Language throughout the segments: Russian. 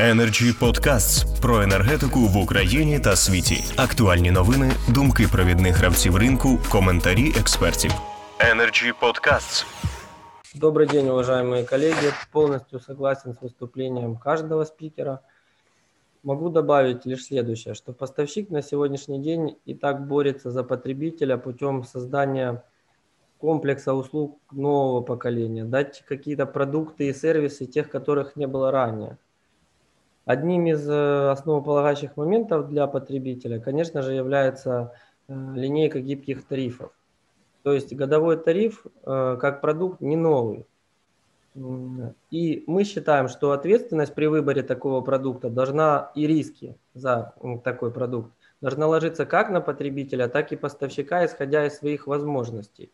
Energy Podcasts про енергетику в Україні та світі. Актуальні новини, думки провідних гравців ринку, коментарі експертів. Energy Podcasts. Добрый день, уважаемые коллеги. Полностью согласен с выступлением каждого спикера. Могу добавить лишь следующее, что поставщик на сегодняшний день и так борется за потребителя путем создания комплекса услуг нового поколения, дать какие-то продукты и сервисы, тех, которых не было ранее. Одним из э, основополагающих моментов для потребителя, конечно же, является э, линейка гибких тарифов. То есть годовой тариф э, как продукт не новый. И мы считаем, что ответственность при выборе такого продукта должна и риски за такой продукт должна ложиться как на потребителя, так и поставщика, исходя из своих возможностей.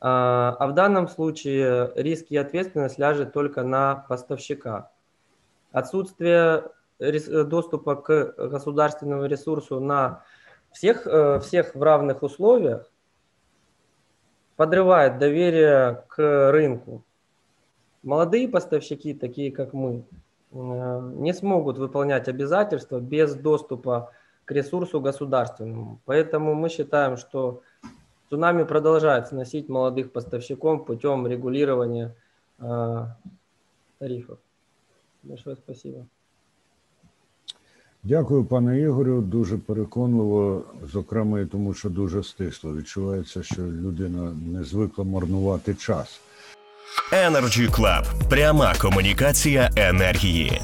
А, а в данном случае риски и ответственность ляжет только на поставщика. Отсутствие доступа к государственному ресурсу на всех, э, всех в равных условиях подрывает доверие к рынку. Молодые поставщики, такие как мы, э, не смогут выполнять обязательства без доступа к ресурсу государственному. Поэтому мы считаем, что цунами продолжает сносить молодых поставщиков путем регулирования э, тарифов. Большое спасибо. Дякую, пане Ігорю. Дуже переконливо, зокрема, і тому що дуже стисло. Відчувається, що людина не звикла марнувати час. Energy Club. Пряма комунікація енергії.